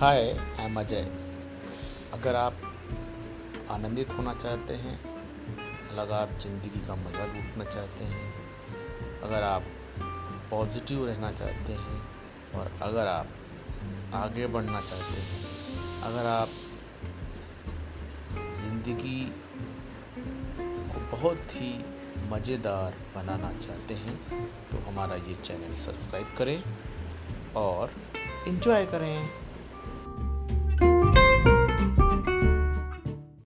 Hi I am Ajay अगर आप आनंदित होना चाहते हैं अगर आप ज़िंदगी का मज़ा लूटना चाहते हैं, अगर आप पॉजिटिव रहना चाहते हैं, और अगर आप आगे बढ़ना चाहते हैं, अगर आप ज़िंदगी को बहुत ही मज़ेदार बनाना चाहते हैं तो हमारा ये चैनल सब्सक्राइब करें और इन्जॉय करें।